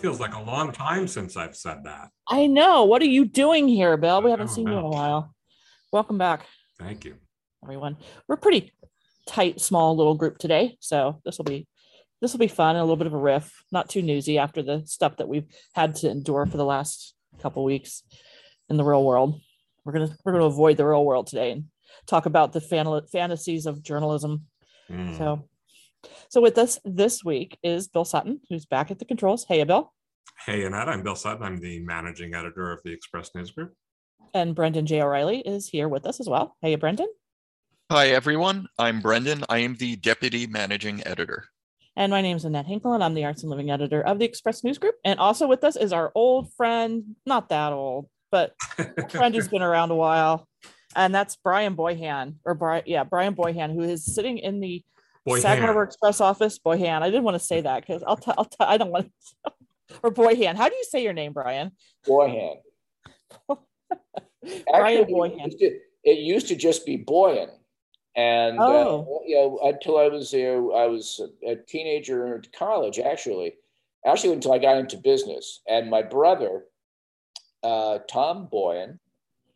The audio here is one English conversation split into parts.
Feels like a long time since I've said that. I know. What are you doing here, Bill? We haven't seen don't you in a while. Welcome back, Thank you. everyone. We're a pretty tight, small little group today, so this will be this will be fun. and A little bit of a riff, not too newsy after the stuff that we've had to endure for the last couple weeks in the real world. We're gonna we're gonna avoid the real world today and talk about the fan- fantasies of journalism. Mm. So, so with us this week is Bill Sutton, who's back at the controls. Hey, Bill, Hey, Annette, I'm Bill Sutton. I'm the managing editor of the Express News Group. and Brendan J. O'Reilly is here with us as well. Hey, Brendan. Hi, everyone. I'm Brendan. I am the deputy managing editor. And my name is Annette Hinkle, and I'm the arts and living editor of the Express News Group. And also with us is our old friend, not that old, but friend who's been around a while. And that's Brian Boyhan, or Brian, yeah, Brian Boyhan, who is sitting in the Boy, Sag Ham. Harbor Express office. Boyhan. I didn't want to say that because I'll tell, I'll tell, don't want to. or Boyhan. How do you say your name, Brian? Boyhan. Brian Actually, Boyhan. It used, to, it used to just be Boyan. And, Oh. uh, you know, until I was, uh, I was a teenager in college, actually, actually until I got into business. And my brother, uh, Tom Boyan,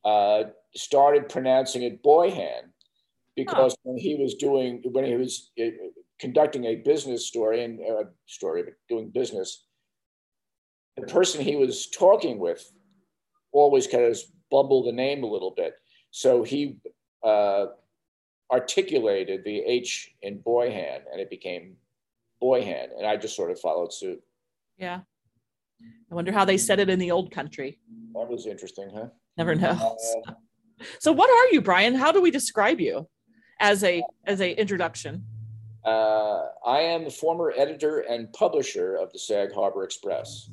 uh, started pronouncing it Boyhan because when he was doing, when he was uh, conducting a business story and uh, story, but doing business, the person he was talking with always kind of bubble the name a little bit. So he uh, articulated the H in Boyhan and it became Boyhan. And I just sort of followed suit. Yeah. I wonder how they said it in the old country. That was interesting, huh? Never know Uh, So what are you, Brian? How do we describe you as a as a introduction? uh, I am the former editor and publisher of the Sag Harbor Express.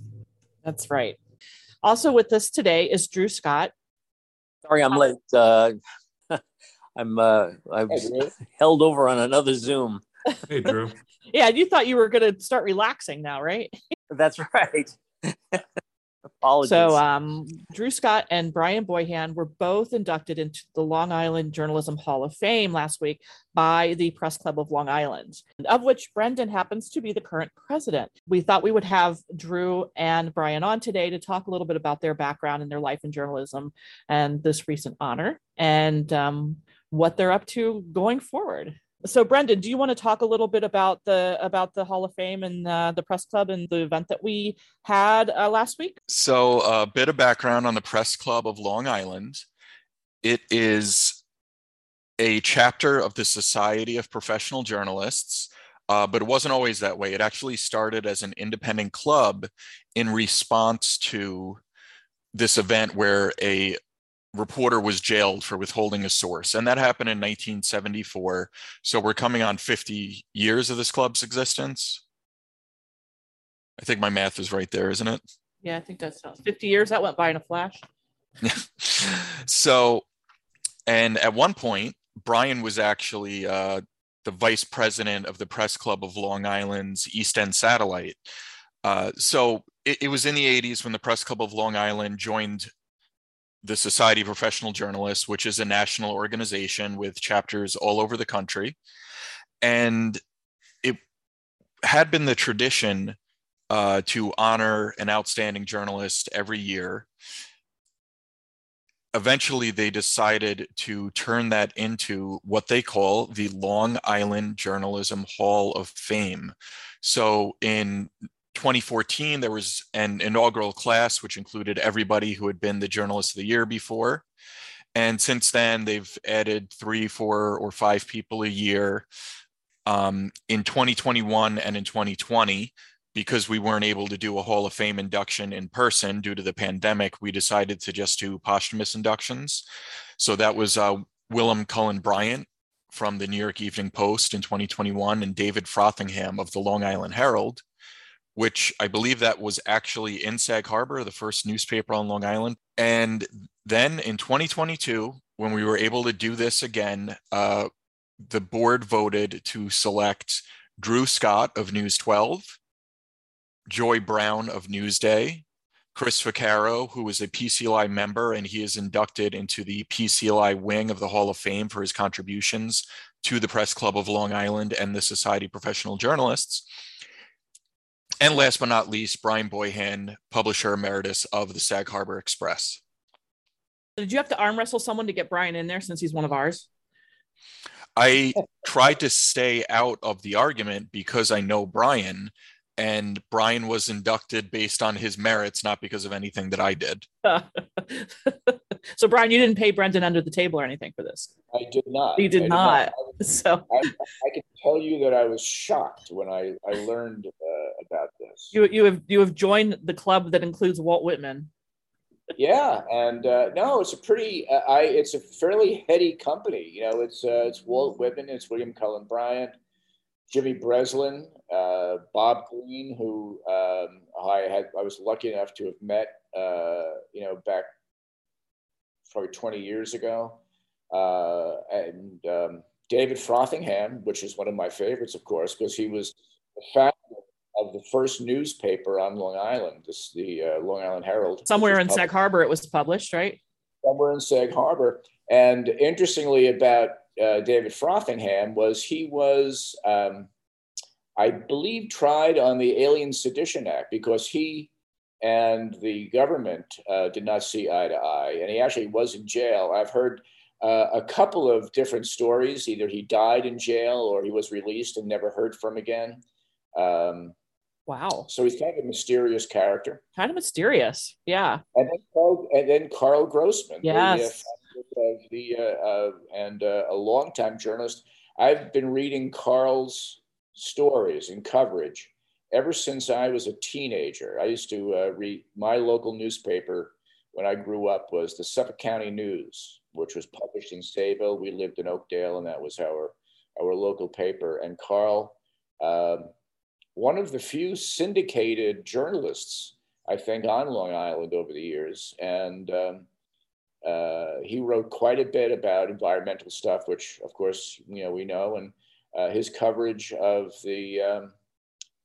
That's right. Also with us today is Drew Scott. Sorry, I'm late. Uh, I'm uh, I Hey, was Drew. held over on another Zoom. Hey, Drew. Yeah, you thought you were going to start relaxing now, right? That's right. Apologies. So um, Drew Scott and Brian Boyhan were both inducted into the Long Island Journalism Hall of Fame last week by the Press Club of Long Island, of which Brendan happens to be the current president. We thought we would have Drew and Brian on today to talk a little bit about their background and their life in journalism and this recent honor and um, what they're up to going forward. So Brendan, do you want to talk a little bit about the about the Hall of Fame and uh, the Press Club and the event that we had uh, last week? So, a bit of background on the Press Club of Long Island. It is a chapter of the Society of Professional Journalists, uh, but it wasn't always that way. It actually started as an independent club in response to this event where a reporter was jailed for withholding a source. And that happened in 1974. So, we're coming on 50 years of this club's existence. I think my math is right there, isn't it? Yeah, I think that's 50 years. That went by in a flash. so, and at one point, Brian was actually uh, the vice president of the Press Club of Long Island's East End Satellite. Uh, so it, it was in the 80s when the Press Club of Long Island joined the Society of Professional Journalists, which is a national organization with chapters all over the country. And it had been the tradition uh, to honor an outstanding journalist every year eventually they decided to turn that into what they call the Long Island Journalism Hall of Fame. So in 2014, there was an inaugural class which included everybody who had been the journalist of the year before. And since then, they've added three, four, or five people a year. Um, in 2021 and in 2020, because we weren't able to do a Hall of Fame induction in person due to the pandemic, we decided to just do posthumous inductions. So that was uh, William Cullen Bryant from the New York Evening Post in 2021 and David Frothingham of the Long Island Herald. Which I believe that was actually in Sag Harbor, the first newspaper on Long Island. And then in 2022, when we were able to do this again, uh, the board voted to select Drew Scott of News 12, Joye Brown of Newsday, Chris Vaccaro, who is a PCLI member, and he is inducted into the PCLI wing of the Hall of Fame for his contributions to the Press Club of Long Island and the Society of Professional Journalists. And last but not least, Brian Boyhan, publisher emeritus of the Sag Harbor Express. Did you have to arm wrestle someone to get Brian in there since he's one of ours? I tried to stay out of the argument because I know Brian and Brian was inducted based on his merits, not because of anything that I did. so, Brian, you didn't pay Brendan under the table or anything for this. I did not. You did, did not. not. so, I, I, can tell you that I was shocked when I I learned uh, about this. You you have you have joined the club that includes Walt Whitman. Yeah, and uh, no, it's a pretty. Uh, I it's a fairly heady company. You know, it's uh, it's Walt Whitman, it's William Cullen Bryant, Jimmy Breslin, uh, Bob Greene, who um, I had I was lucky enough to have met, uh, you know, back probably 20 years ago, uh, and um, David Frothingham, which is one of my favorites, of course, because he was the founder of the first newspaper on Long Island, this the uh, Long Island Herald. Somewhere in Sag Harbor, it was published, right? Somewhere in Sag Harbor, and interestingly about uh, David Frothingham was he was, um, I believe, tried on the Alien Sedition Act because he and the government uh, did not see eye to eye, and he actually was in jail. I've heard uh, a couple of different stories. Either he died in jail or he was released and never heard from again. Um, wow! So he's kind of a mysterious character. Kind of mysterious, yeah. And then Carl, and then Karl Grossman, yes. The, of the uh, uh, and uh, a longtime journalist. I've been reading Karl's stories and coverage ever since I was a teenager. I used to uh, read my local newspaper when I grew up was the Suffolk County News, which was published in Sayville. We lived in Oakdale, and that was our our local paper. And Karl, um, one of the few syndicated journalists, I think, on Long Island over the years, and um, uh, he wrote quite a bit about environmental stuff, which of course you know we know, and uh, his coverage of the um,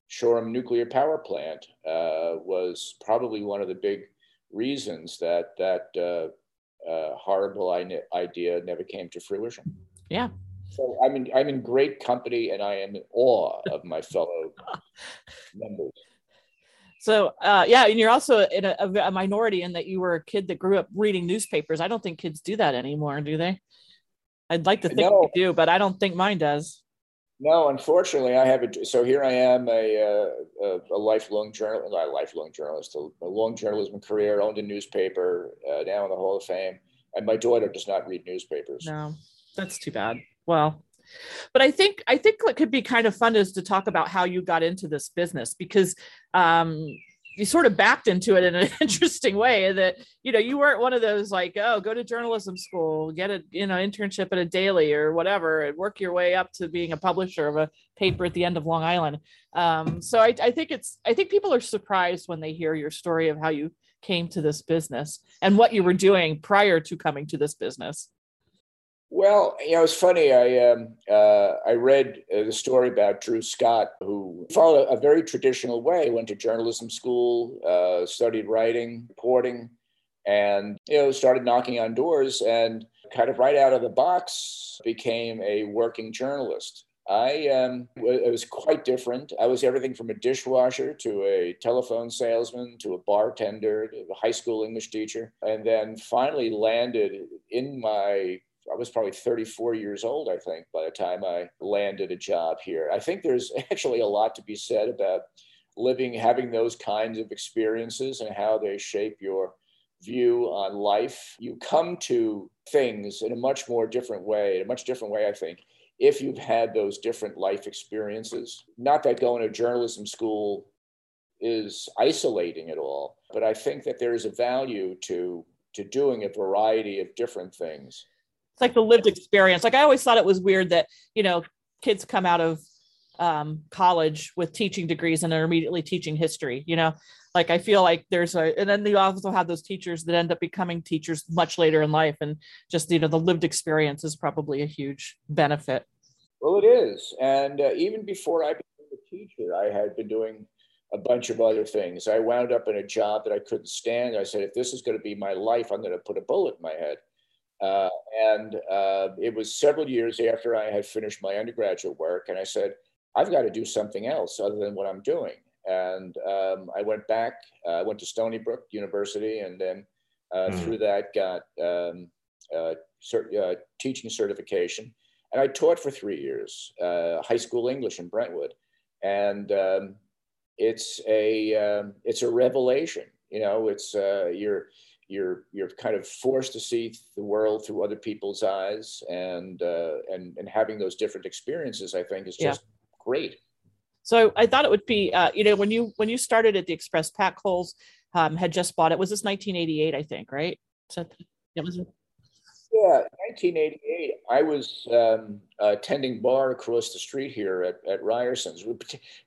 Shoreham nuclear power plant uh, was probably one of the big reasons that that uh, uh, horrible idea never came to fruition. Yeah. So I'm in I'm in great company, and I am in awe of my fellow members. So uh, yeah, and you're also in a, a, minority in that you were a kid that grew up reading newspapers. I don't think kids do that anymore, do they? I'd like to think no. they do, but I don't think mine does. No, unfortunately, I have a. So here I am, a a, a lifelong journalist, not a lifelong journalist, a, a, long journalism career, owned a newspaper, uh, now in the Hall of Fame, and my daughter does not read newspapers. No, that's too bad. Well, but i think i think what could be kind of fun is to talk about how you got into this business because um you sort of backed into it in an interesting way that you know you weren't one of those like oh go to journalism school get a you know internship at a daily or whatever and work your way up to being a publisher of a paper at the end of long island. Um, so I, I think it's i think people are surprised when they hear your story of how you came to this business and what you were doing prior to coming to this business well, you know, it's funny. I um, uh, I read uh, the story about Drew Scott, who followed a, very traditional way. Went to journalism school, uh, studied writing, reporting, and you know, started knocking on doors, and kind of right out of the box became a working journalist. I um, it was quite different. I was everything from a dishwasher to a telephone salesman to a bartender to a high school English teacher, and then finally landed in my I was probably 34 years old, I think, by the time I landed a job here. I think there's actually a lot to be said about living, having those kinds of experiences and how they shape your view on life. You come to things in a much more different way, in a much different way, I think, if you've had those different life experiences. Not that going to journalism school is isolating at all, but I think that there is a value to to doing a variety of different things it's like the lived experience. Like I always thought it was weird that, you know, kids come out of um, college with teaching degrees and are immediately teaching history. You know, like I feel like there's a, and then you also have those teachers that end up becoming teachers much later in life, and just you know the lived experience is probably a huge benefit. Well, it is, and uh, even before I became a teacher, I had been doing a bunch of other things. I wound up in a job that I couldn't stand. I said, if this is going to be my life, I'm going to put a bullet in my head. Uh, and uh, it was several years after I had finished my undergraduate work, and I said, I've got to do something else other than what I'm doing. And um, I went back, uh, I went to Stony Brook University, and then mm. through that got um, uh, cert- uh, teaching certification. And I taught for three years, high school English in Brentwood. And um, it's a um, it's a revelation. You know, it's you're you're you're kind of forced to see the world through other people's eyes. And uh, and and having those different experiences i think is just yeah. great. So i thought it would be uh, you know when you when you started at the express pat coles um, had just bought it was this 1988 i think right? So it was yeah, 1988. I was um, uh, tending bar across the street here at, at Ryerson's.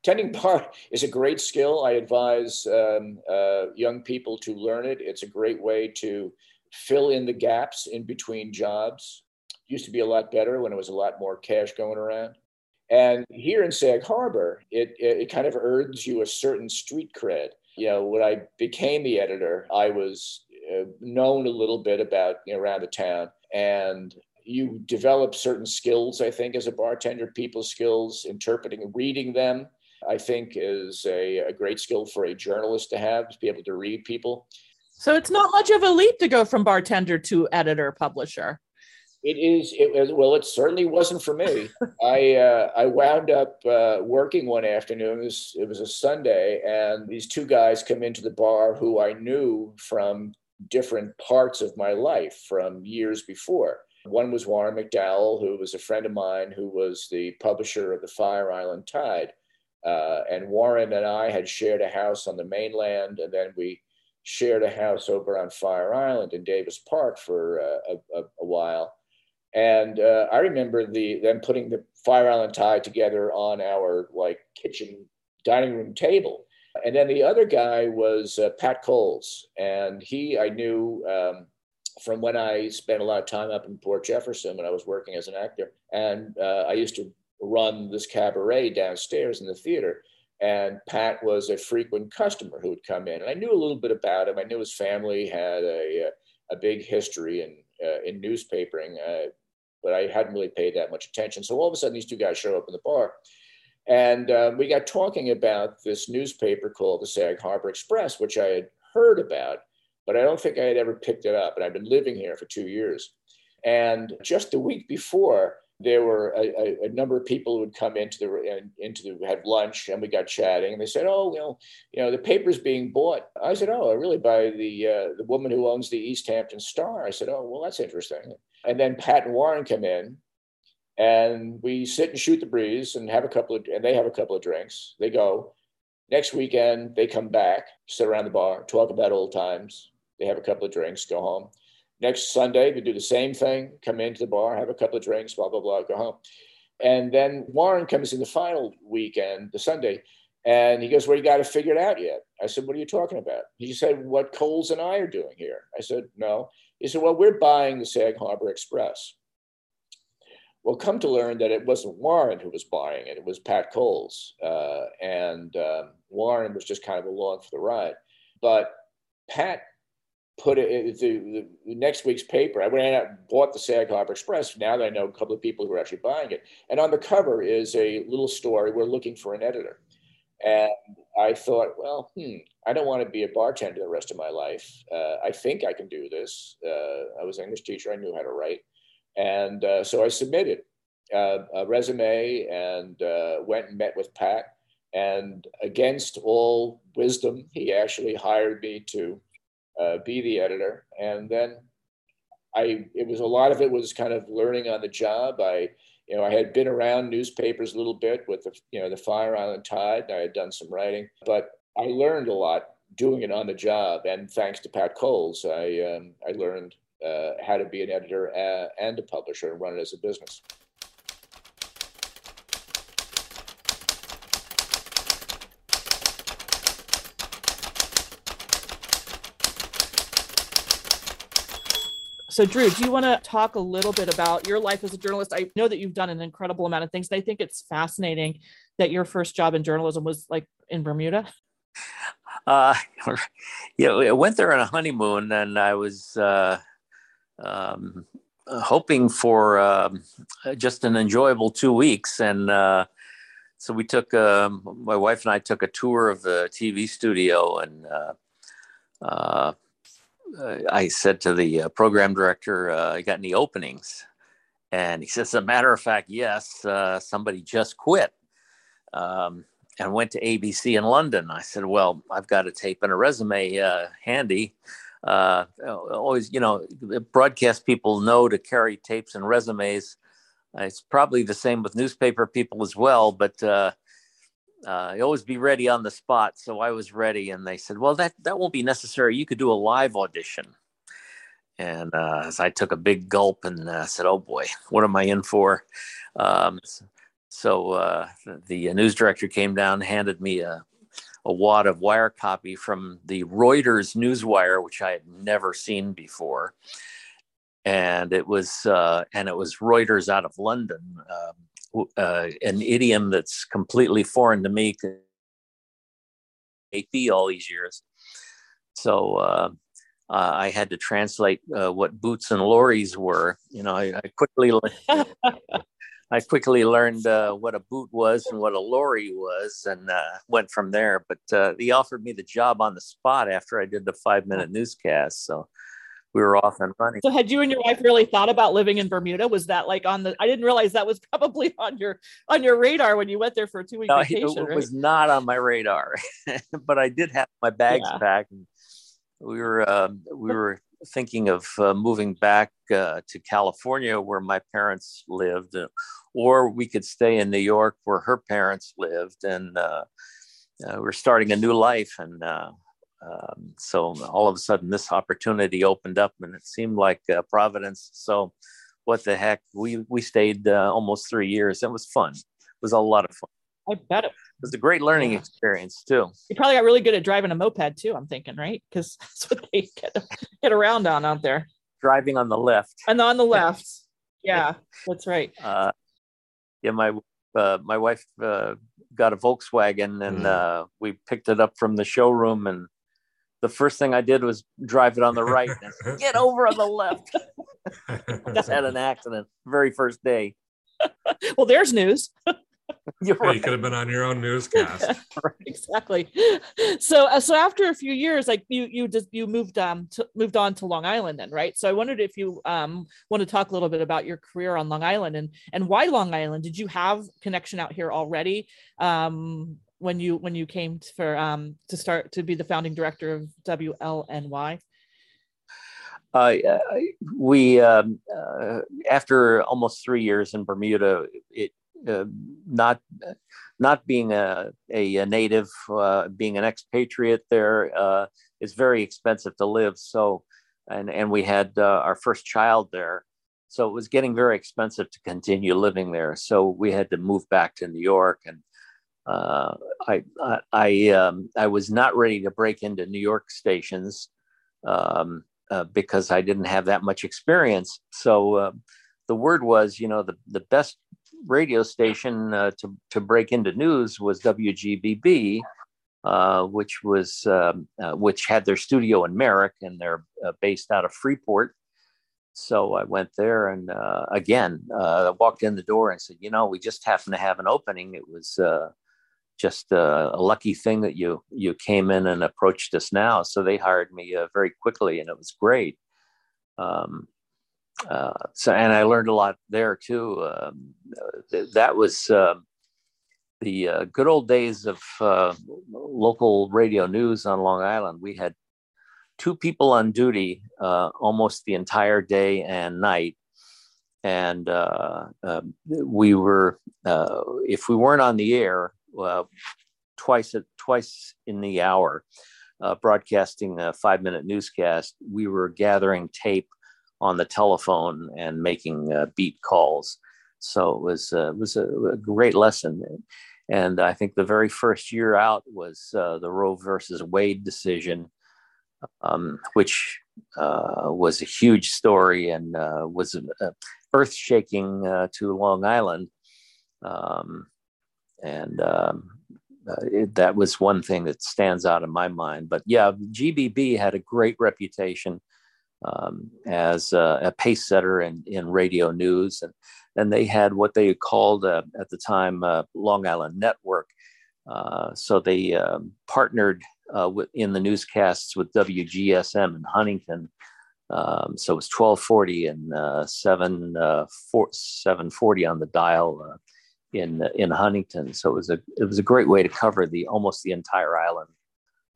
Tending bar is a great skill. I advise um, uh, young people to learn it. It's a great way to fill in the gaps in between jobs. Used to be a lot better when it was a lot more cash going around. And here in Sag Harbor, it, it, it kind of earns you a certain street cred. You know, when I became the editor, I was uh, known a little bit about you know, around the town, and you develop certain skills. I think as a bartender, people skills, interpreting and reading them. I think is a, a great skill for a journalist to have to be able to read people. So it's not much of a leap to go from bartender to editor publisher. It is. It, well, it certainly wasn't for me. I uh, I wound up uh, working one afternoon. It was, it was a Sunday, and these two guys come into the bar who I knew from different parts of my life from years before. One was Warren McDowell, who was a friend of mine, who was the publisher of the Fire Island Tide. Uh, and Warren and I had shared a house on the mainland, and then we shared a house over on Fire Island in Davis Park for uh, a, a, while. And uh, I remember the them putting the Fire Island Tide together on our like kitchen dining room table and then the other guy was uh, Pat Coles, and he I knew um, from when I spent a lot of time up in Port Jefferson when I was working as an actor, and uh, I used to run this cabaret downstairs in the theater. And Pat was a frequent customer who would come in, and I knew a little bit about him. I knew his family had a a big history in uh, in newspapering, uh, but I hadn't really paid that much attention. So all of a sudden, these two guys show up in the bar and uh, we got talking about this newspaper called the Sag Harbor Express, which I had heard about, but I don't think I had ever picked it up. And I've been living here for two years. And just the week before, there were a, a, a, number of people who would come into the into the have lunch and we got chatting and they said oh know you know the paper's being bought i said oh really by the uh, the woman who owns the east hampton star i said oh well that's interesting and then pat and warren come in and we sit and shoot the breeze and have a couple of and they have a couple of drinks. They go. Next weekend they come back sit around the bar talk about old times. They have a couple of drinks go home. Next sunday they do the same thing come into the bar have a couple of drinks blah blah blah go home. And then warren comes in the final weekend the sunday and he goes well you got to figure it out yet. I said what are you talking about? He said what coles and i are doing here. I said no. He said well we're buying the sag harbor express well, come to learn that it wasn't Warren who was buying it; it was Pat Coles, uh, and um, Warren was just kind of along for the ride. But Pat put it the, the, next week's paper. I went and bought the Sag Harbor Express. Now that I know a couple of people who are actually buying it, and on the cover is a little story. We're looking for an editor, and I thought, well, hmm, I don't want to be a bartender the rest of my life. Uh, I think I can do this. Uh, I was an English teacher. I knew how to write. And uh, so I submitted uh, a resume and uh, went and met with Pat. And against all wisdom, he actually hired me to uh, be the editor. And then I, it was a lot of it was kind of learning on the job. I, you know, I had been around newspapers a little bit with the, you know, the Fire Island Tide. I had done some writing, but I learned a lot doing it on the job. And thanks to Pat Coles, I, um, I learned uh, how to be an editor uh, and a publisher and run it as a business. So, Drew, do you want to talk a little bit about your life as a journalist? I know that you've done an incredible amount of things, and I think it's fascinating that your first job in journalism was like in Bermuda. Uh, yeah, I went there on a honeymoon, and I was uh, um, hoping for um, just an enjoyable two weeks, and uh, so we took um, my wife and I took a tour of the TV studio, and uh, uh, I said to the uh, program director, "You got any openings?" And he says, "As a matter of fact, yes. somebody just quit." Um, and went to ABC in London. I said, "Well, I've got a tape and a resume uh, handy. Uh, always, you know, broadcast people know to carry tapes and resumes. Uh, it's probably the same with newspaper people as well, but uh, uh, always be ready on the spot. So I was ready, and they said, "Well, that that won't be necessary. You could do a live audition." And uh, as I took a big gulp and uh, said, "Oh boy, what am I in for?" Um, so uh, the news director came down, handed me a, a wad of wire copy from the Reuters newswire, which I had never seen before, and it was uh, and it was Reuters out of London, um, uh, an idiom that's completely foreign to me. AP all these years, so uh, uh, I had to translate uh, what boots and lorries were. You know, I, I quickly I quickly learned uh, what a boot was and what a lorry was, and uh, went from there. But uh, he offered me the job on the spot after I did the five minute newscast, so we were off and running. So, had you and your wife really thought about living in Bermuda? Was that like on the? I didn't realize that was probably on your on your radar when you went there for a two week no, vacation. It, right? was not on my radar, but I did have my bags yeah. packed. And we were um, we were thinking of uh, moving back uh, to California where my parents lived, uh, or we could stay in New York where her parents lived, and uh, uh, we're starting a new life. And uh, um, so all of a sudden, this opportunity opened up, and it seemed like Providence. So, what the heck? We we stayed almost three years. It was fun. It was a lot of fun. I bet it it was a great learning yeah. experience too. You probably got really good at driving a moped too. I'm thinking, right? Because that's what they get, get around on out there. Driving on the left. And on the left. Yeah, that's right. Uh, yeah, my uh, my wife uh, got a Volkswagen, and mm. we picked it up from the showroom. And the first thing I did was drive it on the right. and Get over on the left. Just had an accident very first day. well, there's news. You're right. You could have been on your own newscast. right, exactly. So, uh, so after a few years, like you, you just you moved um to, moved on to Long Island, then, right? So, I wondered if you um want to talk a little bit about your career on Long Island and and why Long Island? Did you have connection out here already? Um, when you when you came for um to start to be the founding director of WLNY. Uh, we um, uh, after almost three years in Bermuda, it uh, not not being a, a, native, uh, being an expatriate there uh, is very expensive to live. So, and and we had uh, our first child there, so it was getting very expensive to continue living there. So we had to move back to New York, and uh, I I um, I was not ready to break into New York stations um, because I didn't have that much experience. So the word was, you know, the, the best radio station uh, to, to break into news was WGBB, uh, which was um, uh, which had their studio in Merrick and they're uh, based out of Freeport. So I went there and uh, again uh, walked in the door and said, you know, we just happen to have an opening. It was just a, a, lucky thing that you you came in and approached us now. So they hired me very quickly and it was great. Um, uh, so and I learned a lot there too. Um, th- that was uh, the uh, good old days of uh, local radio news on Long Island. We had two people on duty uh, almost the entire day and night, and um, we were if we weren't on the air twice at, twice in the hour. broadcasting a five minute newscast, we were gathering tape on the telephone and making uh, beat calls. So it was uh, was a, a, great lesson. And I think the very first year out was uh, the Roe versus Wade decision, um, which uh, was a huge story and uh, was uh, earth shaking to Long Island. Um, and um, it, that was one thing that stands out in my mind. But yeah, GBB had a great reputation um, as uh, a pace setter in, in radio news. And, and they had what they called uh, at the time uh, Long Island Network. Uh, so they um, partnered uh, with, in the newscasts with WGSM in Huntington. Um, so it was 1240 and 7, 740 on the dial in in Huntington. So it was a it was a great way to cover the almost the entire island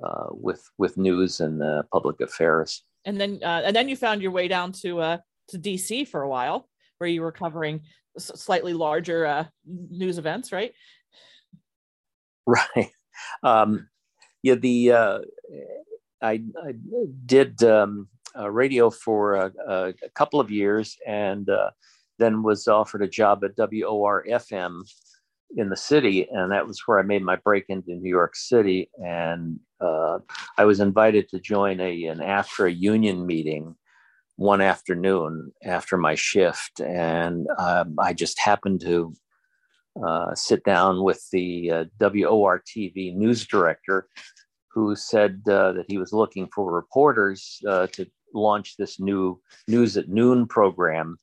uh, with with news and uh, public affairs. And then uh, and then you found your way down to uh, to DC for a while, where you were covering slightly larger uh, news events, right? Right. Um, yeah. The uh, I, I did um, radio for a, a, couple of years and then was offered a job at WOR FM in the city, and that was where I made my break into New York City. And uh, I was invited to join a an a union meeting one afternoon after my shift, and um, I just happened to uh, sit down with the uh, WOR TV news director, who said uh, that he was looking for reporters uh, to launch this new News at Noon program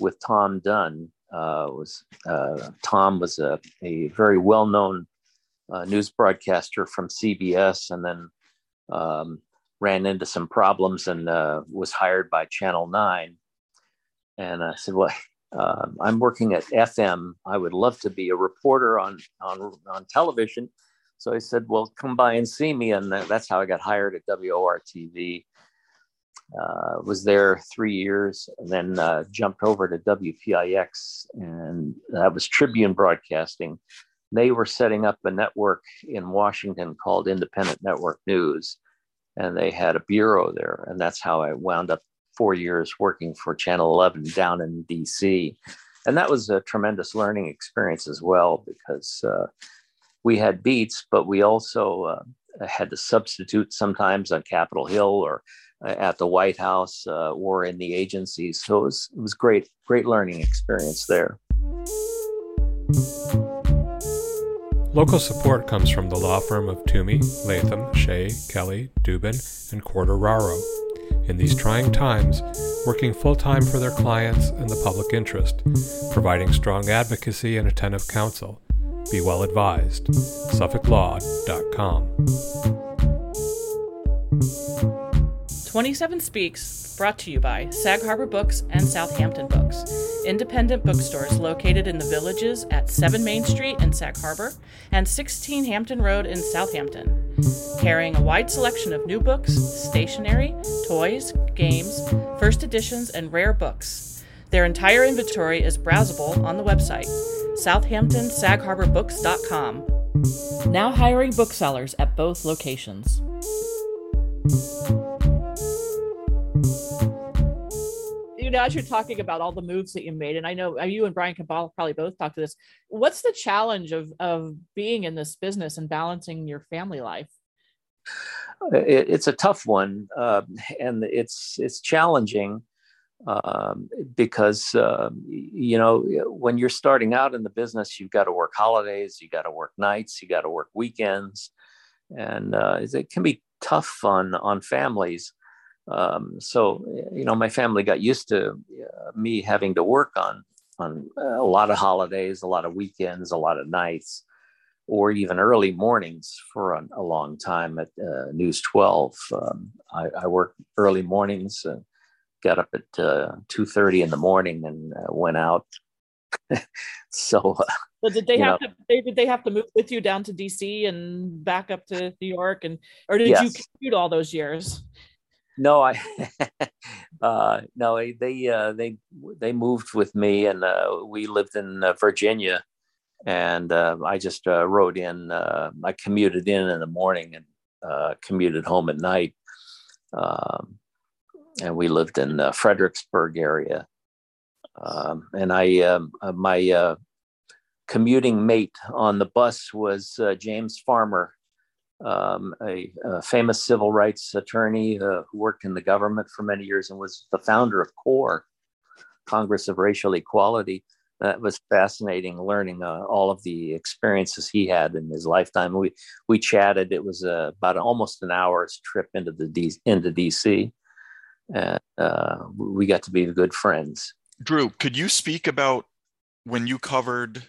with Tom Dunn. Uh, was uh, Tom was a, a very well known uh, news broadcaster from CBS, and then um, ran into some problems and uh, was hired by Channel Nine. And I said, "Well, um, I'm working at FM. I would love to be a reporter on on on television." So I said, "Well, come by and see me," and that's how I got hired at WOR TV uh, was there three years and then uh, jumped over to WPIX, and that was Tribune Broadcasting. They were setting up a network in Washington called Independent Network News, and they had a bureau there. And that's how I wound up four years working for Channel 11 down in DC. And that was a tremendous learning experience as well because uh, we had beats, but we also uh, had to substitute sometimes on Capitol Hill or at the White House uh, or in the agencies. So it was, it was great, great learning experience there. Local support comes from the law firm of Toomey, Latham, Shea, Kelly, Dubin, and Quartararo. In these trying times, working full time for their clients and the public interest, providing strong advocacy and attentive counsel. Be well advised. SuffolkLaw.com. 27 Speaks, brought to you by Sag Harbor Books and Southampton Books, independent bookstores located in the villages at 7 Main Street in Sag Harbor and 16 Hampton Road in Southampton. Carrying a wide selection of new books, stationery, toys, games, first editions, and rare books. Their entire inventory is browsable on the website, southamptonsagharbourbooks.com. Now hiring booksellers at both locations. Know, as you're talking about all the moves that you made, and I know uh, you and Brian can probably both talk to this. What's the challenge of of being in this business and balancing your family life? It, it's a tough one, uh, and it's it's challenging um, because uh, you know when you're starting out in the business, you've got to work holidays, you got to work nights, you got to work weekends, and uh, it can be tough on on families. Um, so you know, my family got used to uh, me having to work on on a lot of holidays, a lot of weekends, a lot of nights, or even early mornings for a, a long time at uh, News 12. Um, I, I, worked early mornings, uh, got up at uh, 2:30 in the morning, and uh, went out. so, uh, so did they have know, to? They, did they have to move with you down to DC and back up to New York, and or did yes. you commute all those years? No, I uh, no they uh, they they moved with me, and uh, we lived in uh, Virginia, and uh, I just uh, rode in. I commuted in in the morning and commuted home at night, um, and we lived in Fredericksburg area. Um, and I um, my commuting mate on the bus was James Farmer, um, a, a, famous civil rights attorney uh, who worked in the government for many years and was the founder of CORE, Congress of Racial Equality. That was fascinating learning uh, all of the experiences he had in his lifetime. We we chatted. It was uh, about almost an hour's trip into the D- into DC, and uh, we got to be good friends. Drew, could you speak about when you covered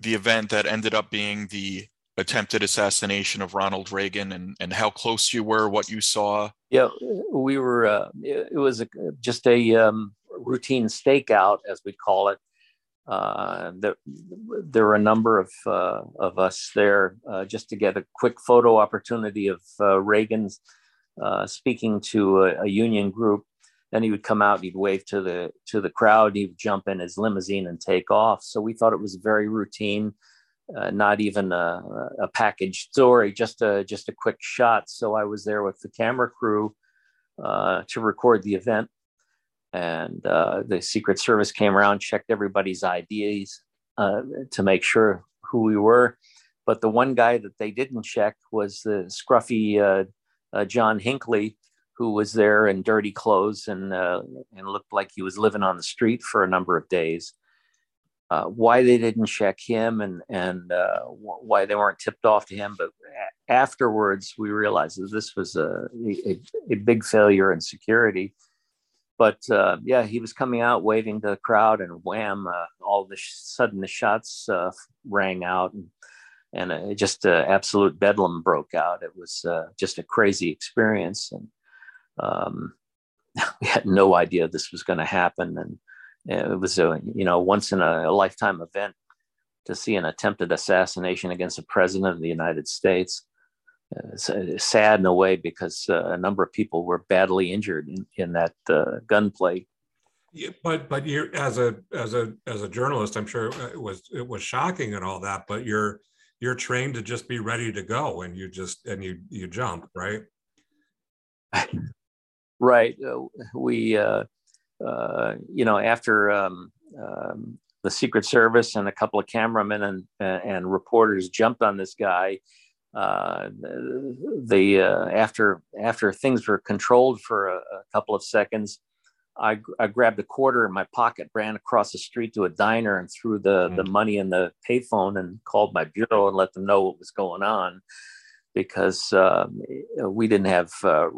the event that ended up being the attempted assassination of Ronald Reagan and, and how close you were, what you saw? Yeah, we were, uh, it, was a, just a um, routine stakeout, as we call it. Uh, there, there were a number of, uh, of us there uh, just to get a quick photo opportunity of uh, Reagan uh, speaking to a, a union group then he would come out he'd wave to the to the crowd he'd jump in his limousine and take off so we thought it was very routine uh, not even a, a packaged story just a just a quick shot. So i was there with the camera crew uh, to record the event. And uh, the secret service came around checked everybody's ids uh, to make sure who we were. But the one guy that they didn't check was the scruffy uh, uh, john hinckley who was there in dirty clothes and and looked like he was living on the street for a number of days. Uh, why they didn't check him and and uh, why they weren't tipped off to him, but afterwards we realized that this was a a, a big failure in security. But uh, yeah, he was coming out waving to the crowd, and wham! Uh, all of a sudden the shots uh, rang out, and and just absolute bedlam broke out. It was just a crazy experience, and um, we had no idea this was going to happen, and it was a you know once in a, lifetime event to see an attempted assassination against the president of the United States. Uh, it's, it's sad in a way because uh, a number of people were badly injured in, in that uh, gunplay. Yeah, but but you as a as a as a journalist, I'm sure it was it was shocking and all that. But you're you're trained to just be ready to go, and you just and you you jump right. Right. Uh, we, uh, you know, after um, um, the Secret Service and a couple of cameramen and and reporters jumped on this guy, uh, the uh, after after things were controlled for a, a couple of seconds, I, I, grabbed a quarter in my pocket, ran across the street to a diner, and threw the mm. the money in the payphone and called my bureau and let them know what was going on because um, we didn't have uh,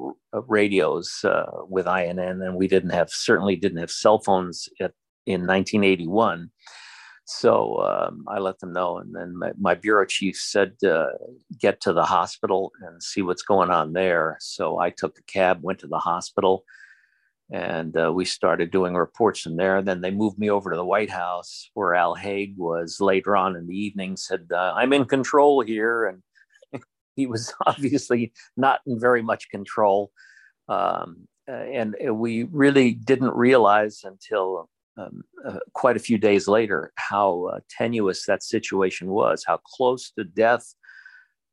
radios uh, with INN, and we didn't have certainly didn't have cell phones at, in 1981. So um, I let them know, and then my, my bureau chief said, uh, "Get to the hospital and see what's going on there." So I took a cab, went to the hospital, and uh, we started doing reports from there. Then they moved me over to the White House, where Al Haig was later on in the evening. Said, uh, "I'm in control here," and he was obviously not in very much control. Um, uh, and we really didn't realize until um, uh, quite a few days later how uh, tenuous that situation was, how close to death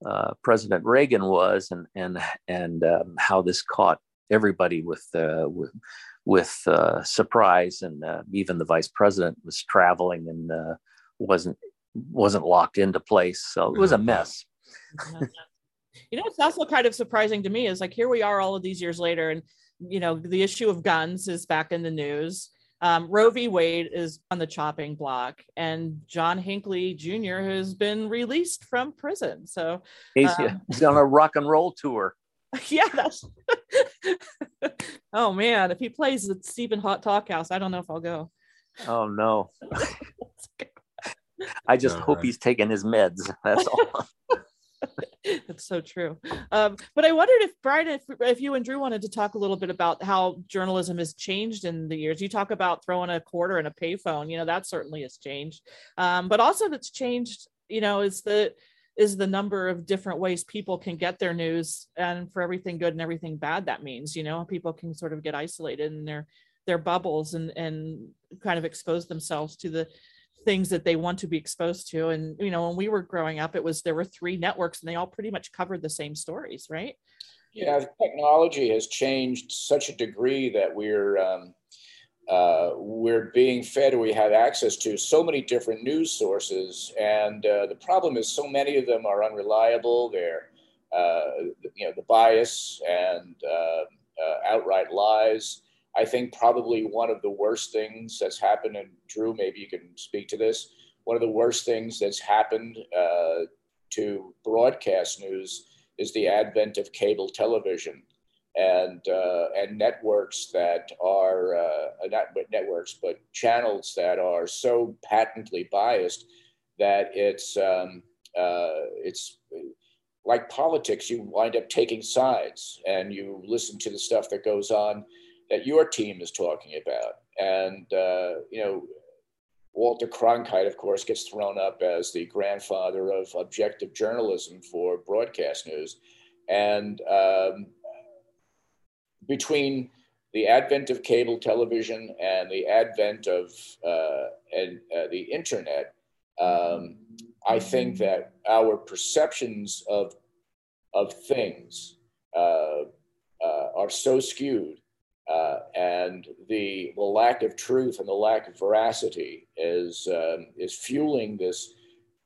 uh, President Reagan was, and and and um, how this caught everybody with uh, with, with uh, surprise, and even the vice president was traveling and wasn't wasn't locked into place, so it was a mess. You know, it's also kind of surprising to me is like here we are all of these years later, and you know, the issue of guns is back in the news. Um, Roe v. Wade is on the chopping block, and John Hinckley Jr. has been released from prison. So he's, um, he's on a rock and roll tour. Yeah, that's. oh man, if he plays at Stephen Hot Talk House, I don't know if I'll go. Oh no. I just all hope right. he's taking his meds. That's all. That's so true. Um, but I wondered if Brian, if, if you and Drew wanted to talk a little bit about how journalism has changed in the years. You talk about throwing a quarter in a payphone. You know that certainly has changed. Um, but also that's changed. You know, is the is the number of different ways people can get their news, and for everything good and everything bad, that means you know people can sort of get isolated in their their bubbles and and kind of expose themselves to the things that they want to be exposed to and you know when we were growing up it was there were three networks and they all pretty much covered the same stories right yeah technology has changed such a degree that we're um, uh, we're being fed we have access to so many different news sources and uh, the problem is so many of them are unreliable they're you know, the bias and um, outright lies. I think probably one of the worst things that's happened, and Drew, maybe you can speak to this. One of the worst things that's happened uh, to broadcast news is the advent of cable television and uh, and networks that are uh, not networks but channels that are so patently biased that it's um, uh, it's like politics. You wind up taking sides and you listen to the stuff that goes on that your team is talking about. And, uh, you know, Walter Cronkite, of course, gets thrown up as the grandfather of objective journalism for broadcast news. And um, between the advent of cable television and the advent of uh, and, uh, the internet, um, I think that our perceptions of, of things uh, uh are so skewed uh, and the, the lack of truth and the lack of veracity is, um, is fueling this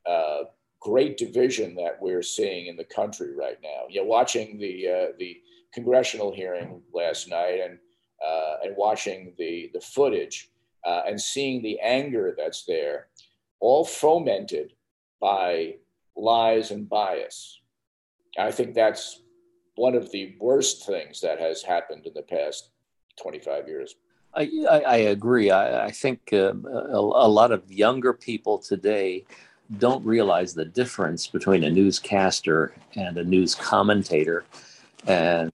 uh, great division that we're seeing in the country right now. You know, watching the, uh, the congressional hearing last night and, uh, and watching the, the footage uh, and seeing the anger that's there, all fomented by lies and bias. I think that's one of the worst things that has happened in the past 25 years. I, I, agree. I, I think um, a, a, lot of younger people today don't realize the difference between a newscaster and a news commentator. And,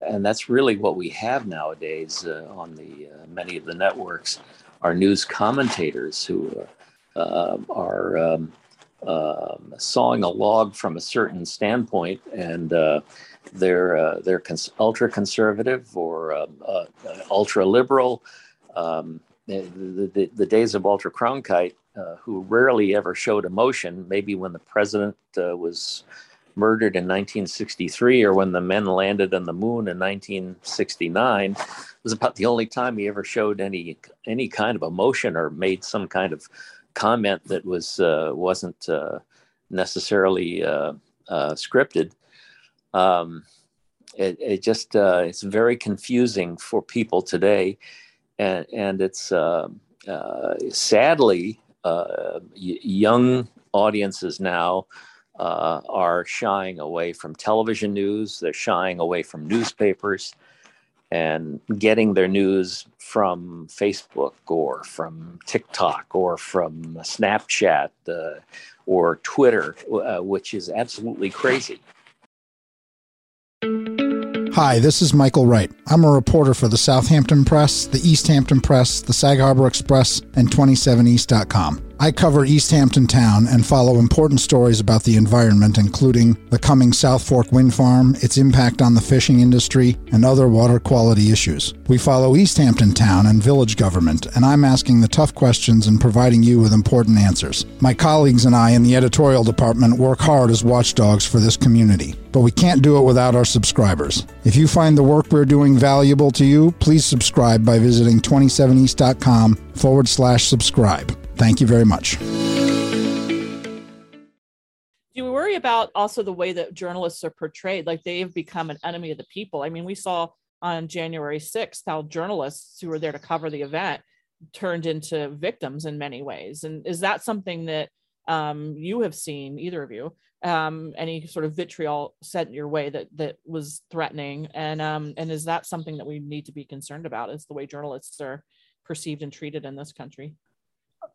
and that's really what we have nowadays uh, on the uh, many of the networks are news commentators who uh, are um, um, sawing a log from a certain standpoint and uh, they're uh, they're cons- ultra conservative or um, uh, uh, ultra liberal. Um, the, the, the, days of Walter Cronkite, uh, who rarely ever showed emotion, maybe when the president uh, was murdered in 1963 or when the men landed on the moon in 1969, was about the only time he ever showed any any kind of emotion or made some kind of comment that was uh, wasn't necessarily scripted um, it, it, just uh, it's very confusing for people today, and and it's uh, uh, sadly uh, young audiences now uh, are shying away from television news. They're shying away from newspapers and getting their news from Facebook or from TikTok or from Snapchat uh, or Twitter, uh, which is absolutely crazy. Hi, this is Michael Wright. I'm a reporter for the Southampton Press, the East Hampton Press, the Sag Harbor Express, and 27east.com. I cover East Hampton Town and follow important stories about the environment, including the coming South Fork wind farm, its impact on the fishing industry, and other water quality issues. We follow East Hampton Town and village government, and I'm asking the tough questions and providing you with important answers. My colleagues and I in the editorial department work hard as watchdogs for this community, but we can't do it without our subscribers. If you find the work we're doing valuable to you, please subscribe by visiting 27east.com forward slash subscribe. Thank you very much. Do you worry about also the way that journalists are portrayed? Like they've become an enemy of the people. I mean, we saw on January 6th how journalists who were there to cover the event turned into victims in many ways. And is that something that um, you have seen, either of you, um, any sort of vitriol sent your way that that was threatening? And um, and is that something that we need to be concerned about? Is the way journalists are perceived and treated in this country?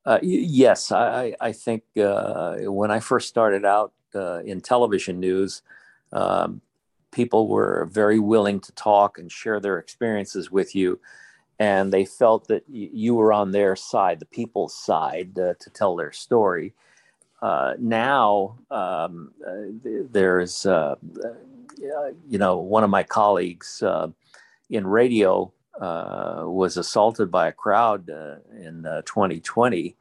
Uh, yes, I, I think uh, when I first started out uh, in television news, um, people were very willing to talk and share their experiences with you. And they felt that you were on their side, the people's side, uh, to tell their story. Uh, now, um, uh, there's, you know, one of my colleagues in radio uh, was assaulted by a crowd uh, in 2020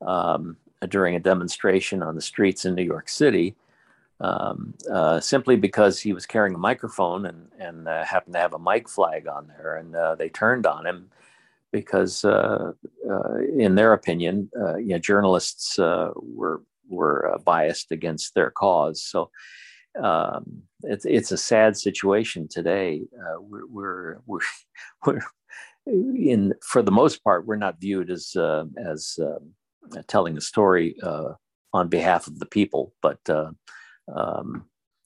uh, um, during a demonstration on the streets in New York City, um, uh, simply because he was carrying a microphone and, and uh, happened to have a mic flag on there. And they turned on him because, in their opinion, you know, journalists were, were biased against their cause. So um, it's it's a sad situation today. Uh, we're, we're we're we're in for the most part we're not viewed as uh, as um, telling a story uh, on behalf of the people, but uh, um,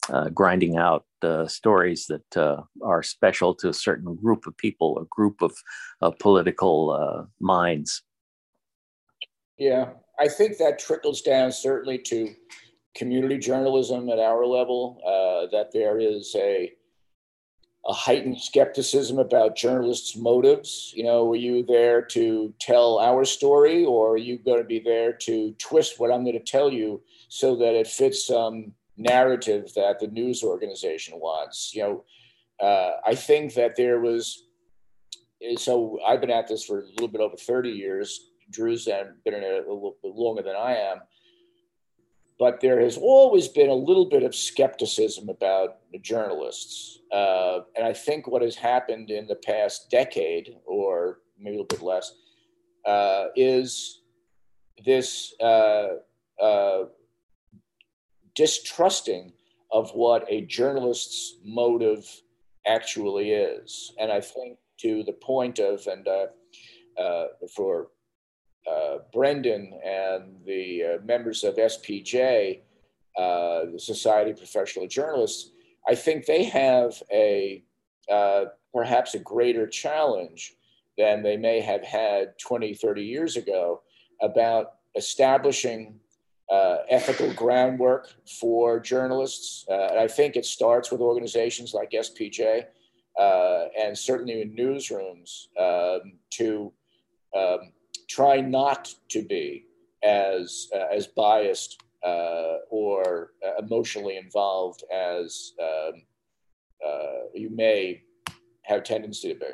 uh, grinding out stories that are special to a certain group of people, a group of political minds. Yeah, I think that trickles down certainly to community journalism at our level, uh, that there is a a heightened skepticism about journalists' motives. You know, were you there to tell our story, or are you going to be there to twist what I'm going to tell you so that it fits some narrative that the news organization wants? You know, uh, I think that there was. So I've been at this for a little bit over 30 years. Drew's been in it a little bit longer than I am but there has always been a little bit of skepticism about journalists. Uh, and I think what has happened in the past decade, or maybe a little bit less, uh, is this uh, uh distrusting of what a journalist's motive actually is. And I think to the point of, and uh, uh, for uh, Brendan and the uh, members of SPJ, uh, the Society of Professional Journalists, I think they have a uh, perhaps a greater challenge than they may have had 20, 30 years ago about establishing uh, ethical groundwork for journalists. Uh, and I think it starts with organizations like SPJ and certainly in newsrooms um, to um, try not to be as uh, as biased uh, or uh, emotionally involved as um, uh, you may have tendency to be.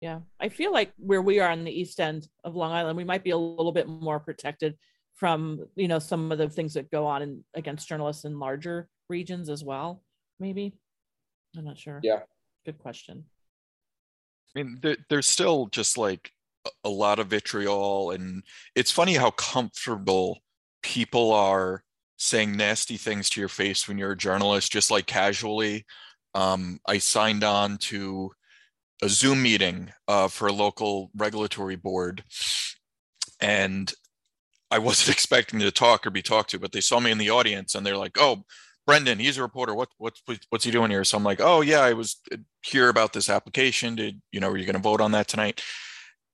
Yeah, I feel like where we are on the east end of Long Island, we might be a little bit more protected from you know some of the things that go on in, against journalists in larger regions as well. Maybe I'm not sure. Yeah, good question. I mean, there, there's still just like a lot of vitriol and it's funny how comfortable people are saying nasty things to your face when you're a journalist just like casually. Um, i signed on to a zoom meeting uh, for a local regulatory board and i wasn't expecting to talk or be talked to but they saw me in the audience and they're like oh brendan he's a reporter. What, what's what's he doing here? So i'm like oh yeah i was uh, here about this application. Did you know are you going to vote on that tonight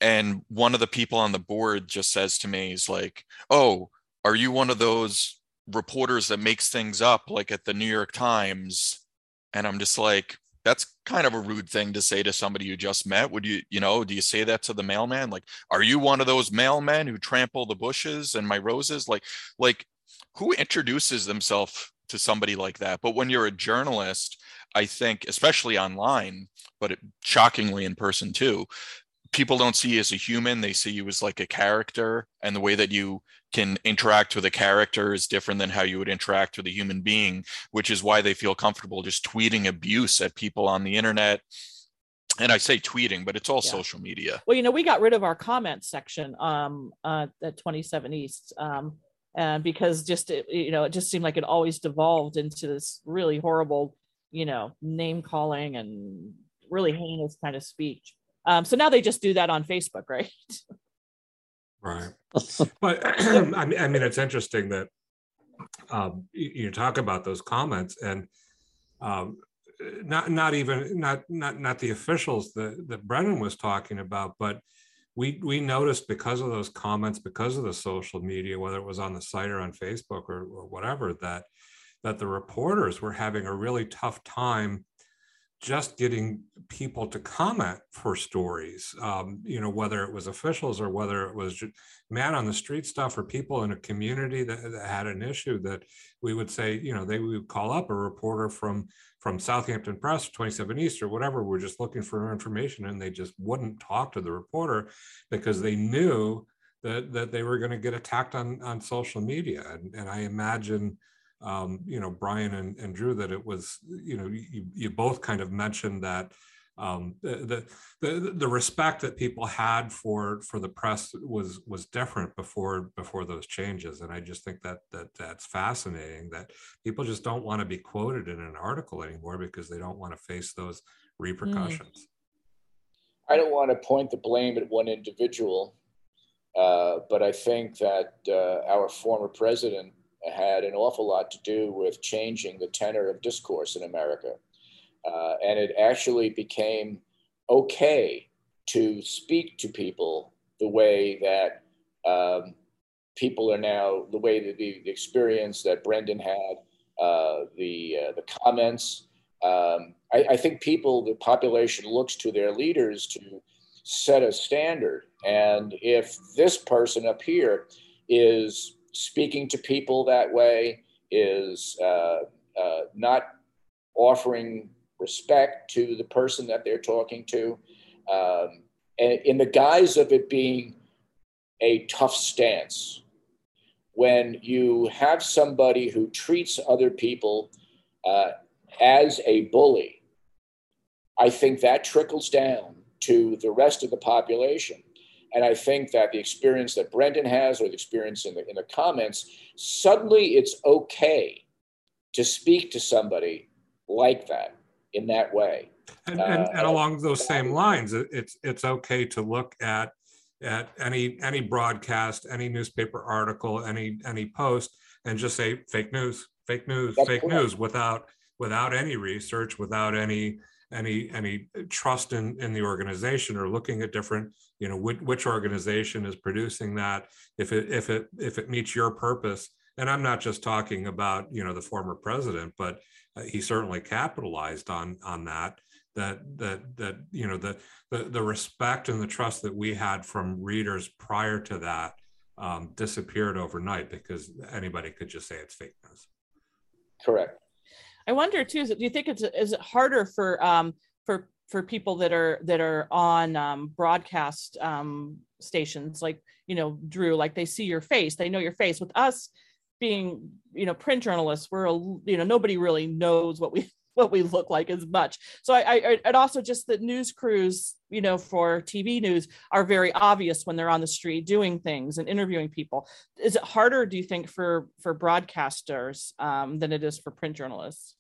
and one of the people on the board just says to me he's like oh are you one of those reporters that makes things up like at the new york times? And i'm just like that's kind of a rude thing to say to somebody you just met. Would you you know do you say that to the mailman? Like are you one of those mailmen who trample the bushes and my roses? Like like who introduces themselves to somebody like that? But when you're a journalist i think especially online but it, shockingly in person too people don't see you as a human they see you as like a character and the way that you can interact with a character is different than how you would interact with a human being which is why they feel comfortable just tweeting abuse at people on the internet. And i say tweeting but it's all yeah. social media. Well you know we got rid of our comments section um uh, at 27 east um and because just it, you know it just seemed like it always devolved into this really horrible you know name calling and really heinous kind of speech um, so now they just do that on Facebook, right? right. But I mean, it's interesting that um, you, talk about those comments and um, not not even not not not the officials that that Brendan was talking about, but we we noticed because of those comments, because of the social media, whether it was on the site or on Facebook or, or whatever, that that the reporters were having a really tough time just getting people to comment for stories, um, you know, whether it was officials or whether it was man on the street stuff or people in a community that, that, had an issue that we would say, you know, they would call up a reporter from from Southampton Press, 27 East or whatever. We're just looking for information and they just wouldn't talk to the reporter because they knew that that they were going to get attacked on on social media. And, and I imagine um, you know, Brian and, and Drew, that it was, you know, you, you both kind of mentioned that um, the, the the respect that people had for for the press was was different before before those changes and i just think that that that's fascinating that people just don't want to be quoted in an article anymore because they don't want to face those hmm. repercussions mm. i don't want to point the blame at one individual uh, but i think that uh, our former president had an awful lot to do with changing the tenor of discourse in america uh, and it actually became okay to speak to people the way that um, people are now, the way that the, the experience that Brendan had, uh, the, uh, the comments. Um, I, I think people, the population looks to their leaders to set a standard. And if this person up here is speaking to people that way, is uh, uh, not offering respect to the person that they're talking to, um, and in the guise of it being a tough stance. When you have somebody who treats other people uh, as a bully, I think that trickles down to the rest of the population. And I think that the experience that Brendan has, or the experience in the, in the comments, suddenly it's okay to speak to somebody like that in that way. And, and, uh, and along those same lines, it's it's okay to look at at any any broadcast, any newspaper article, any any post, and just say fake news, fake news, fake news, without without any research, without any any any trust in in the organization or looking at different you know which, which organization is producing that if it if it if it meets your purpose. And i'm not just talking about you know the former president but uh, he certainly capitalized on on that that that that you know the, the the respect and the trust that we had from readers prior to that um, disappeared overnight because anybody could just say it's fake news. Correct. I wonder too do you think it's is it harder for um for for people that are that are on um, broadcast um, stations like you know drew like they see your face they know your face. With us being you know print journalists we're a, you know nobody really knows what we what we look like as much. So I, I and also just that news crews you know for tv news are very obvious when they're on the street doing things and interviewing people. Is it harder do you think for for broadcasters um, than it is for print journalists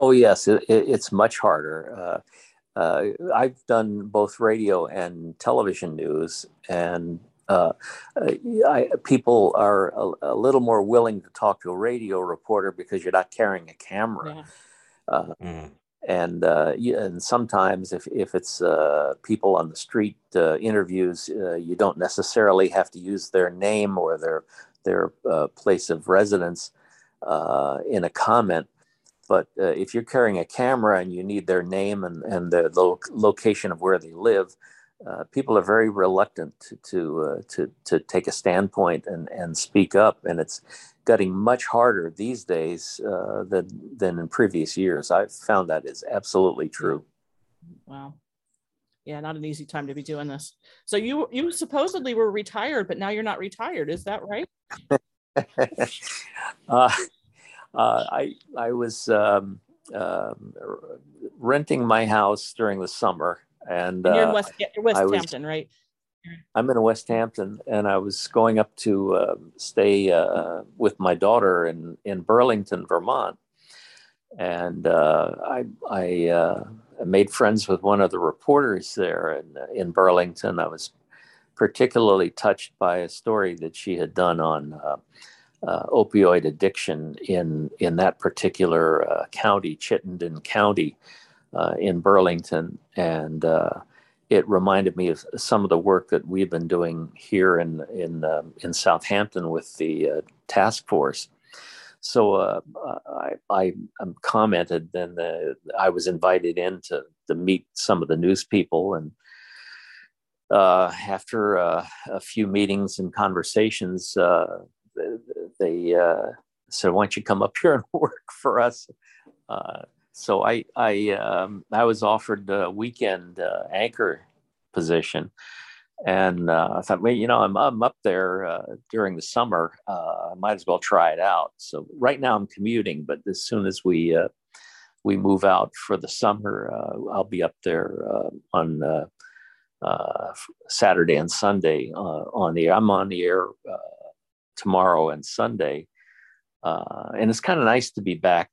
oh yes it, it's much harder uh, uh, i've done both radio and television news and uh, I, people are a, a, little more willing to talk to a radio reporter because you're not carrying a camera. Yeah. Uh, mm. And uh, and sometimes if, if it's uh, people on the street uh, interviews, uh, you don't necessarily have to use their name or their their place of residence in a comment. But if you're carrying a camera and you need their name and, and the, the location of where they live, uh, people are very reluctant to to, uh, to, to take a standpoint and and speak up, and it's getting much harder these days uh, than than in previous years. I've found that is absolutely true. Wow. Yeah, not an easy time to be doing this. So you you supposedly were retired, but now you're not retired. Is that right? Uh, uh, I I was um, um, renting my house during the summer and, and you're in uh, West, you're West Hampton, right? I'm in West Hampton, and I was going up to uh, stay uh, with my daughter in in Burlington, Vermont, and uh, I I uh, made friends with one of the reporters there in in Burlington. I was particularly touched by a story that she had done on uh, opioid addiction in in that particular county, Chittenden County uh, in Burlington, and uh, it reminded me of some of the work that we've been doing here in in um, in Southampton with the uh, task force. So uh, I, I commented, and I was invited in to, to meet some of the news people, and uh, after uh, a few meetings and conversations, they said, "Why don't you come up here and work for us?" so I I um, I was offered a weekend uh, anchor position, and uh, I thought, well, you know, I'm I'm up there uh, during the summer. Uh, I might as well try it out. So right now I'm commuting, but as soon as we uh, we move out for the summer, I'll be up there on Saturday and Sunday on the. I'm on the air tomorrow and Sunday, and it's kind of nice to be back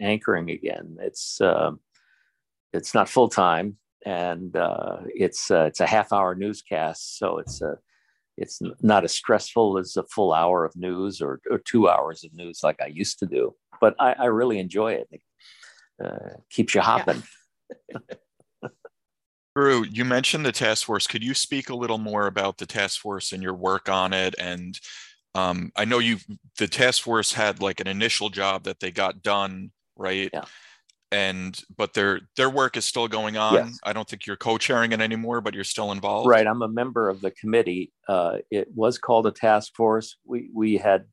anchoring again. It's it's not full time, and uh, it's uh, it's a half hour newscast, so it's a it's not as stressful as a full hour of news or, or two hours of news like I used to do. But I, I really enjoy it. It uh, keeps you hopping. Yeah. Drew, you mentioned the task force. Could you speak a little more about the task force and your work on it? And um, I know you, the task force had like an initial job that they got done, right? Yeah. And but their their work is still going on. Yes. i don't think you're co-chairing it anymore but you're still involved. Right i'm a member of the committee. Uh, it was called a task force. We we had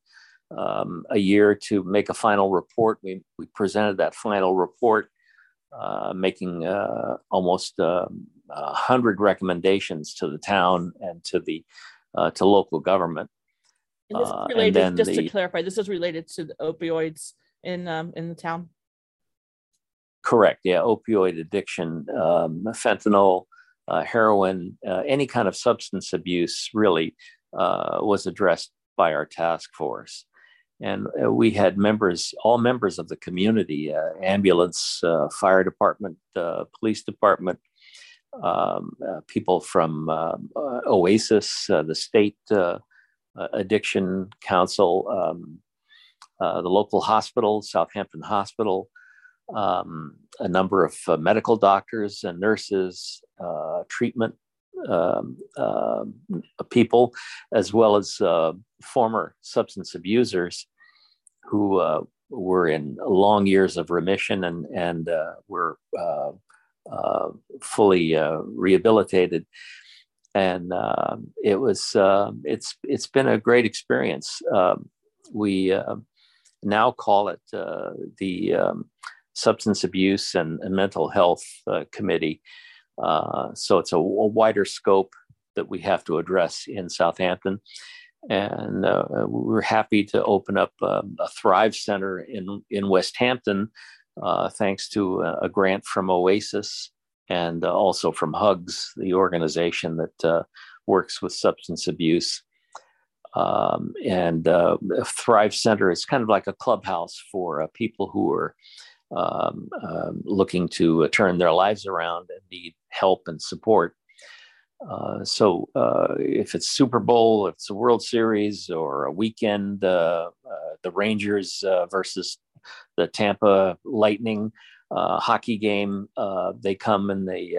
um, a year to make a final report. We, we presented that final report uh, making uh, almost um, a hundred recommendations to the town and to the uh, to local government and this is uh, related, just the, to clarify this is related to the opioids in um, in the town Correct. Yeah, opioid addiction, um, fentanyl, uh, heroin, uh, any kind of substance abuse really uh, was addressed by our task force. And uh, we had members, all members of the community, uh, ambulance, uh, fire department, police department, um, people from um, OASAS, the state addiction council, um, the local hospital, Southampton Hospital, um, a number of uh, medical doctors and nurses, uh, treatment um, uh, people, as well as uh, former substance abusers who uh, were in long years of remission and, and uh, were fully rehabilitated. And um, it was it's it's been a great experience. Um, we now call it the um, substance abuse and, and mental health uh, committee. Uh, so it's a, a, wider scope that we have to address in Southampton. And uh, we're happy to open up a Thrive Center in, in West Hampton, uh, thanks to a, a, grant from OASAS and uh, also from HUGS, the organization that uh, works with substance abuse. Um, and Thrive Center is kind of like a clubhouse for people who are um, um, looking to uh, turn their lives around and need help and support. Uh, so uh, if it's Super Bowl, if it's a World Series or a weekend, uh, uh the Rangers uh, versus the Tampa Lightning hockey game, they come and they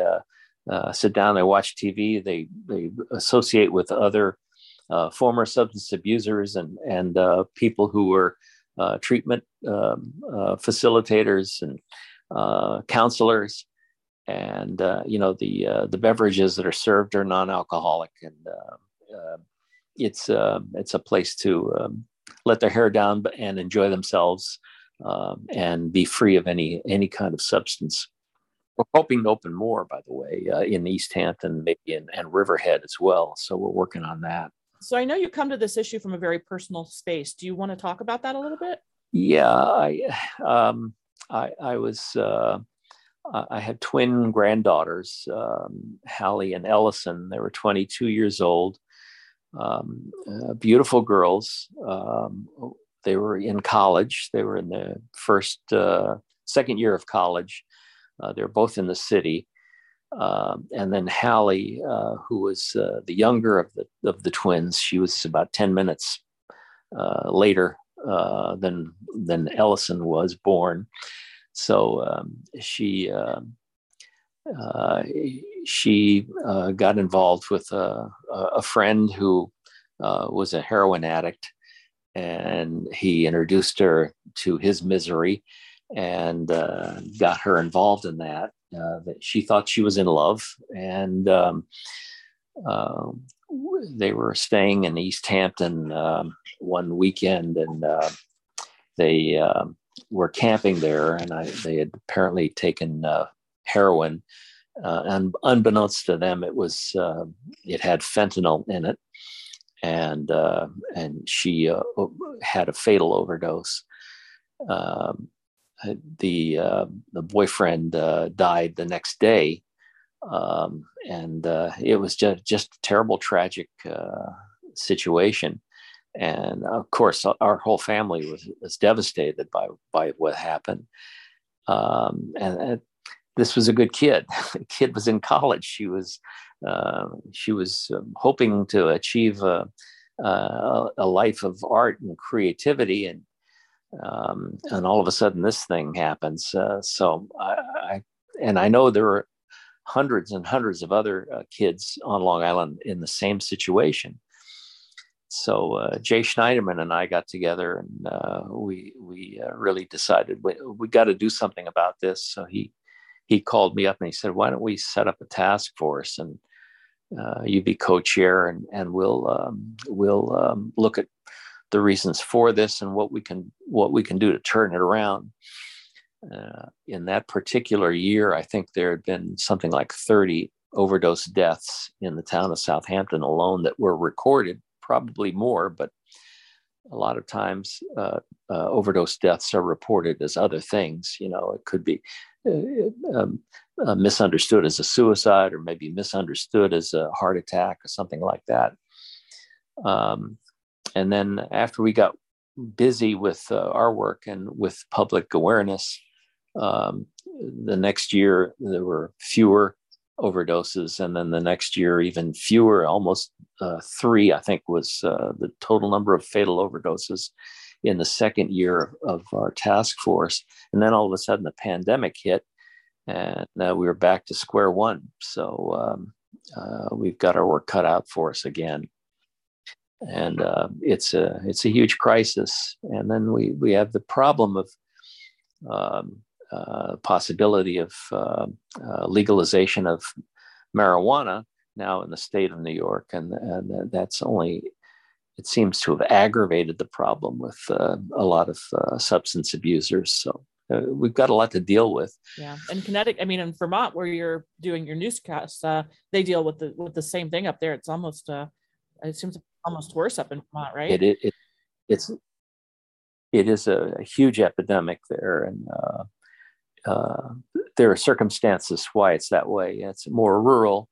sit down, they watch TV, they they associate with other former substance abusers and and people who were uh, treatment um, uh, facilitators and uh, counselors, and uh, you know the uh, the beverages that are served are non-alcoholic, and it's it's a place to um, let their hair down and enjoy themselves um, and be free of any any kind of substance. We're hoping to open more, by the way, uh, in East Hampton, maybe in and Riverhead as well. So we're working on that. So I know you come to this issue from a very personal space. Do you want to talk about that a little bit? Yeah, I, um, I, I was, uh, I had twin granddaughters, um, Hallie and Ellison. They were 22 years old, um, uh, beautiful girls. Um, they were in college. They were in the first, uh, second year of college. Uh, they were both in the city. Um, and then Hallie, uh, who was uh, the younger of the of the twins, she was about ten minutes uh, later uh, than than Ellison was born. So um, she um, she got involved with a, a friend who was a heroin addict, and he introduced her to his misery and got her involved in that uh, that she thought she was in love, and um, uh, they were staying in East Hampton um, one weekend, and uh, they um, were camping there, and I, they had apparently taken uh, heroin. Uh, and unbeknownst to them, it was it had fentanyl in it, and and she had a fatal overdose. Um, the uh, the boyfriend uh, died the next day, um, and uh, it was just just a terrible, tragic uh, situation. And of course, our whole family was, was devastated by by what happened. Um, and, this was a good kid. the kid was in college. She was uh, she was um, hoping to achieve a, a, a, life of art and creativity, and um, and all of a sudden this thing happens. Uh, so I, I, and I know there are hundreds and hundreds of other uh, kids on Long Island in the same situation. So uh, Jay Schneiderman and I got together, and uh, we we uh, really decided we, we got to do something about this. So he he called me up and he said, "Why don't we set up a task force and uh, you be co-chair, and and we'll um, we'll um, look at the reasons for this and what we can what we can do to turn it around." Uh, in that particular year, I think there had been something like 30 overdose deaths in the town of Southampton alone that were recorded, probably more, but a lot of times uh, uh, overdose deaths are reported as other things. You know, it could be uh, um, uh, misunderstood as a suicide or maybe misunderstood as a heart attack or something like that. Um, and then after we got busy with uh, our work and with public awareness, um, the next year there were fewer overdoses, and then the next year even fewer, almost uh, three, I think, was uh, the total number of fatal overdoses in the second year of our task force. And then all of a sudden the pandemic hit and uh, we were back to square one. So um, uh, we've got our work cut out for us again. And uh, it's a it's a huge crisis. And then we we have the problem of um, uh, possibility of uh, uh, legalization of marijuana now in the state of New York, and and that's only it seems to have aggravated the problem with uh, a lot of uh, substance abusers. So uh, we've got a lot to deal with. Yeah, and Connecticut, I mean, in Vermont, where you're doing your newscast, uh, they deal with the with the same thing up there. It's almost uh, it seems almost worse up in Vermont, right? It, it, it it's it is a, a, huge epidemic there, and uh, uh, there are circumstances why it's that way. It's more rural,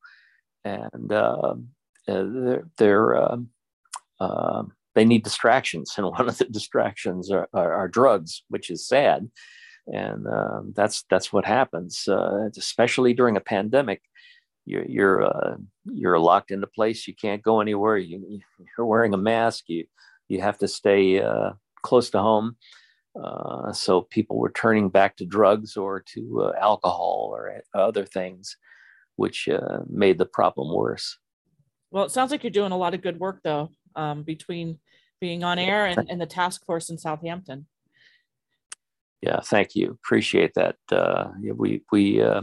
and uh, they're, they're um, um, they need distractions, and one of the distractions are, are, are drugs, which is sad, and um, that's that's what happens, uh, especially during a pandemic. You're you're uh, you're locked into place. You can't go anywhere. You, you're wearing a mask. You you have to stay uh, close to home. Uh, so people were turning back to drugs or to uh, alcohol or other things, which uh, made the problem worse. Well, it sounds like you're doing a lot of good work, though um, between being on air and, and, the task force in Southampton. Yeah, thank you. Appreciate that. Uh, we we uh,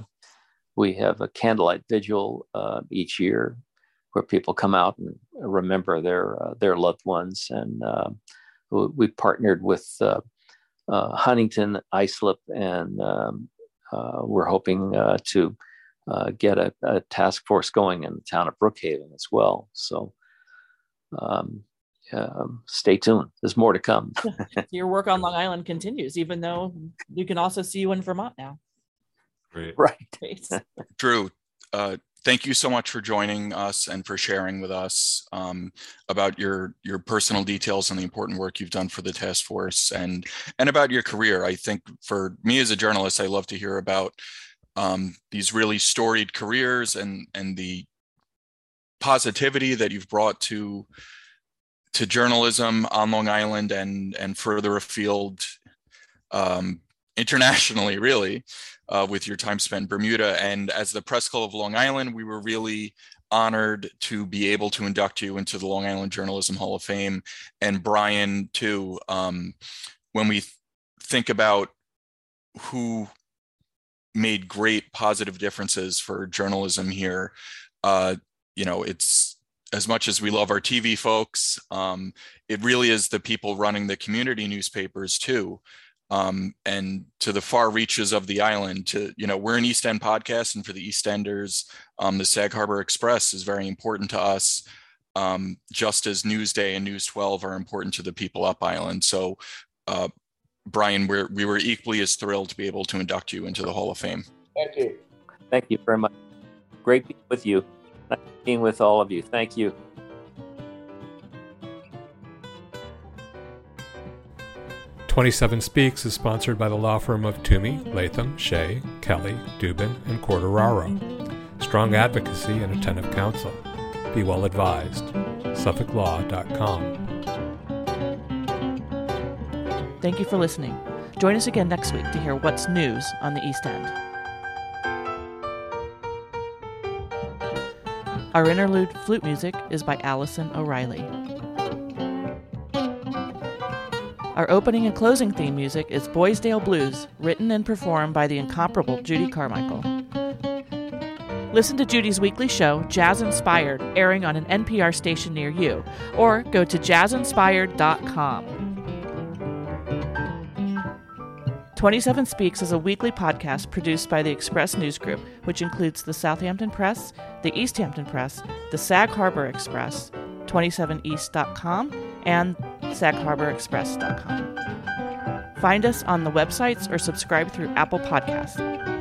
we have a candlelight vigil uh, each year where people come out and remember their uh, their loved ones, and we partnered with uh, Huntington Islip, and um, we're hoping to get a, a, task force going in the town of Brookhaven as well. So um, um, stay tuned. There's more to come. Your work on Long Island continues, even though you can also see you in Vermont now. Great. Right. Drew, uh, thank you so much for joining us and for sharing with us um, about your your personal details and the important work you've done for the task force and and about your career. I think for me as a journalist, I love to hear about um, these really storied careers and and the positivity that you've brought to to journalism on Long Island and and further afield um, internationally, really, uh, with your time spent Bermuda. And as the Press Club of Long Island, we were really honored to be able to induct you into the Long Island Journalism Hall of Fame. And Brian, too, um, when we th- think about who made great positive differences for journalism here, uh, you know, it's as much as we love our TV folks, um, it really is the people running the community newspapers too. Um, and to the far reaches of the island to, you know, we're an East End podcast and for the East Enders, um, the Sag Harbor Express is very important to us. Um, just as Newsday and News 12 are important to the people up island. So uh, Brian, we're, we were equally as thrilled to be able to induct you into the Hall of Fame. Thank you. Thank you very much. Great being with you. Nice being with all of you. Thank you. Twenty-seven Speaks is sponsored by the law firm of Twomey, Latham, Shea, Kelley, Dubin, and Quartararo. Strong advocacy and attentive counsel. Be well advised. SuffolkLaw.com. Thank you for listening. Join us again next week to hear what's news on the East End. Our interlude flute music is by Allison O'Reilly. Our opening and closing theme music is Boysdale Blues, written and performed by the incomparable Judy Carmichael. Listen to Judy's weekly show, Jazz Inspired, airing on an NPR station near you, or go to jazzinspired.com. 27 Speaks is a weekly podcast produced by the Express News Group, which includes the Southampton Press, the East Hampton Press, the Sag Harbor Express, 27east.com, and sagharborexpress.com. Find us on the websites or subscribe through Apple Podcasts.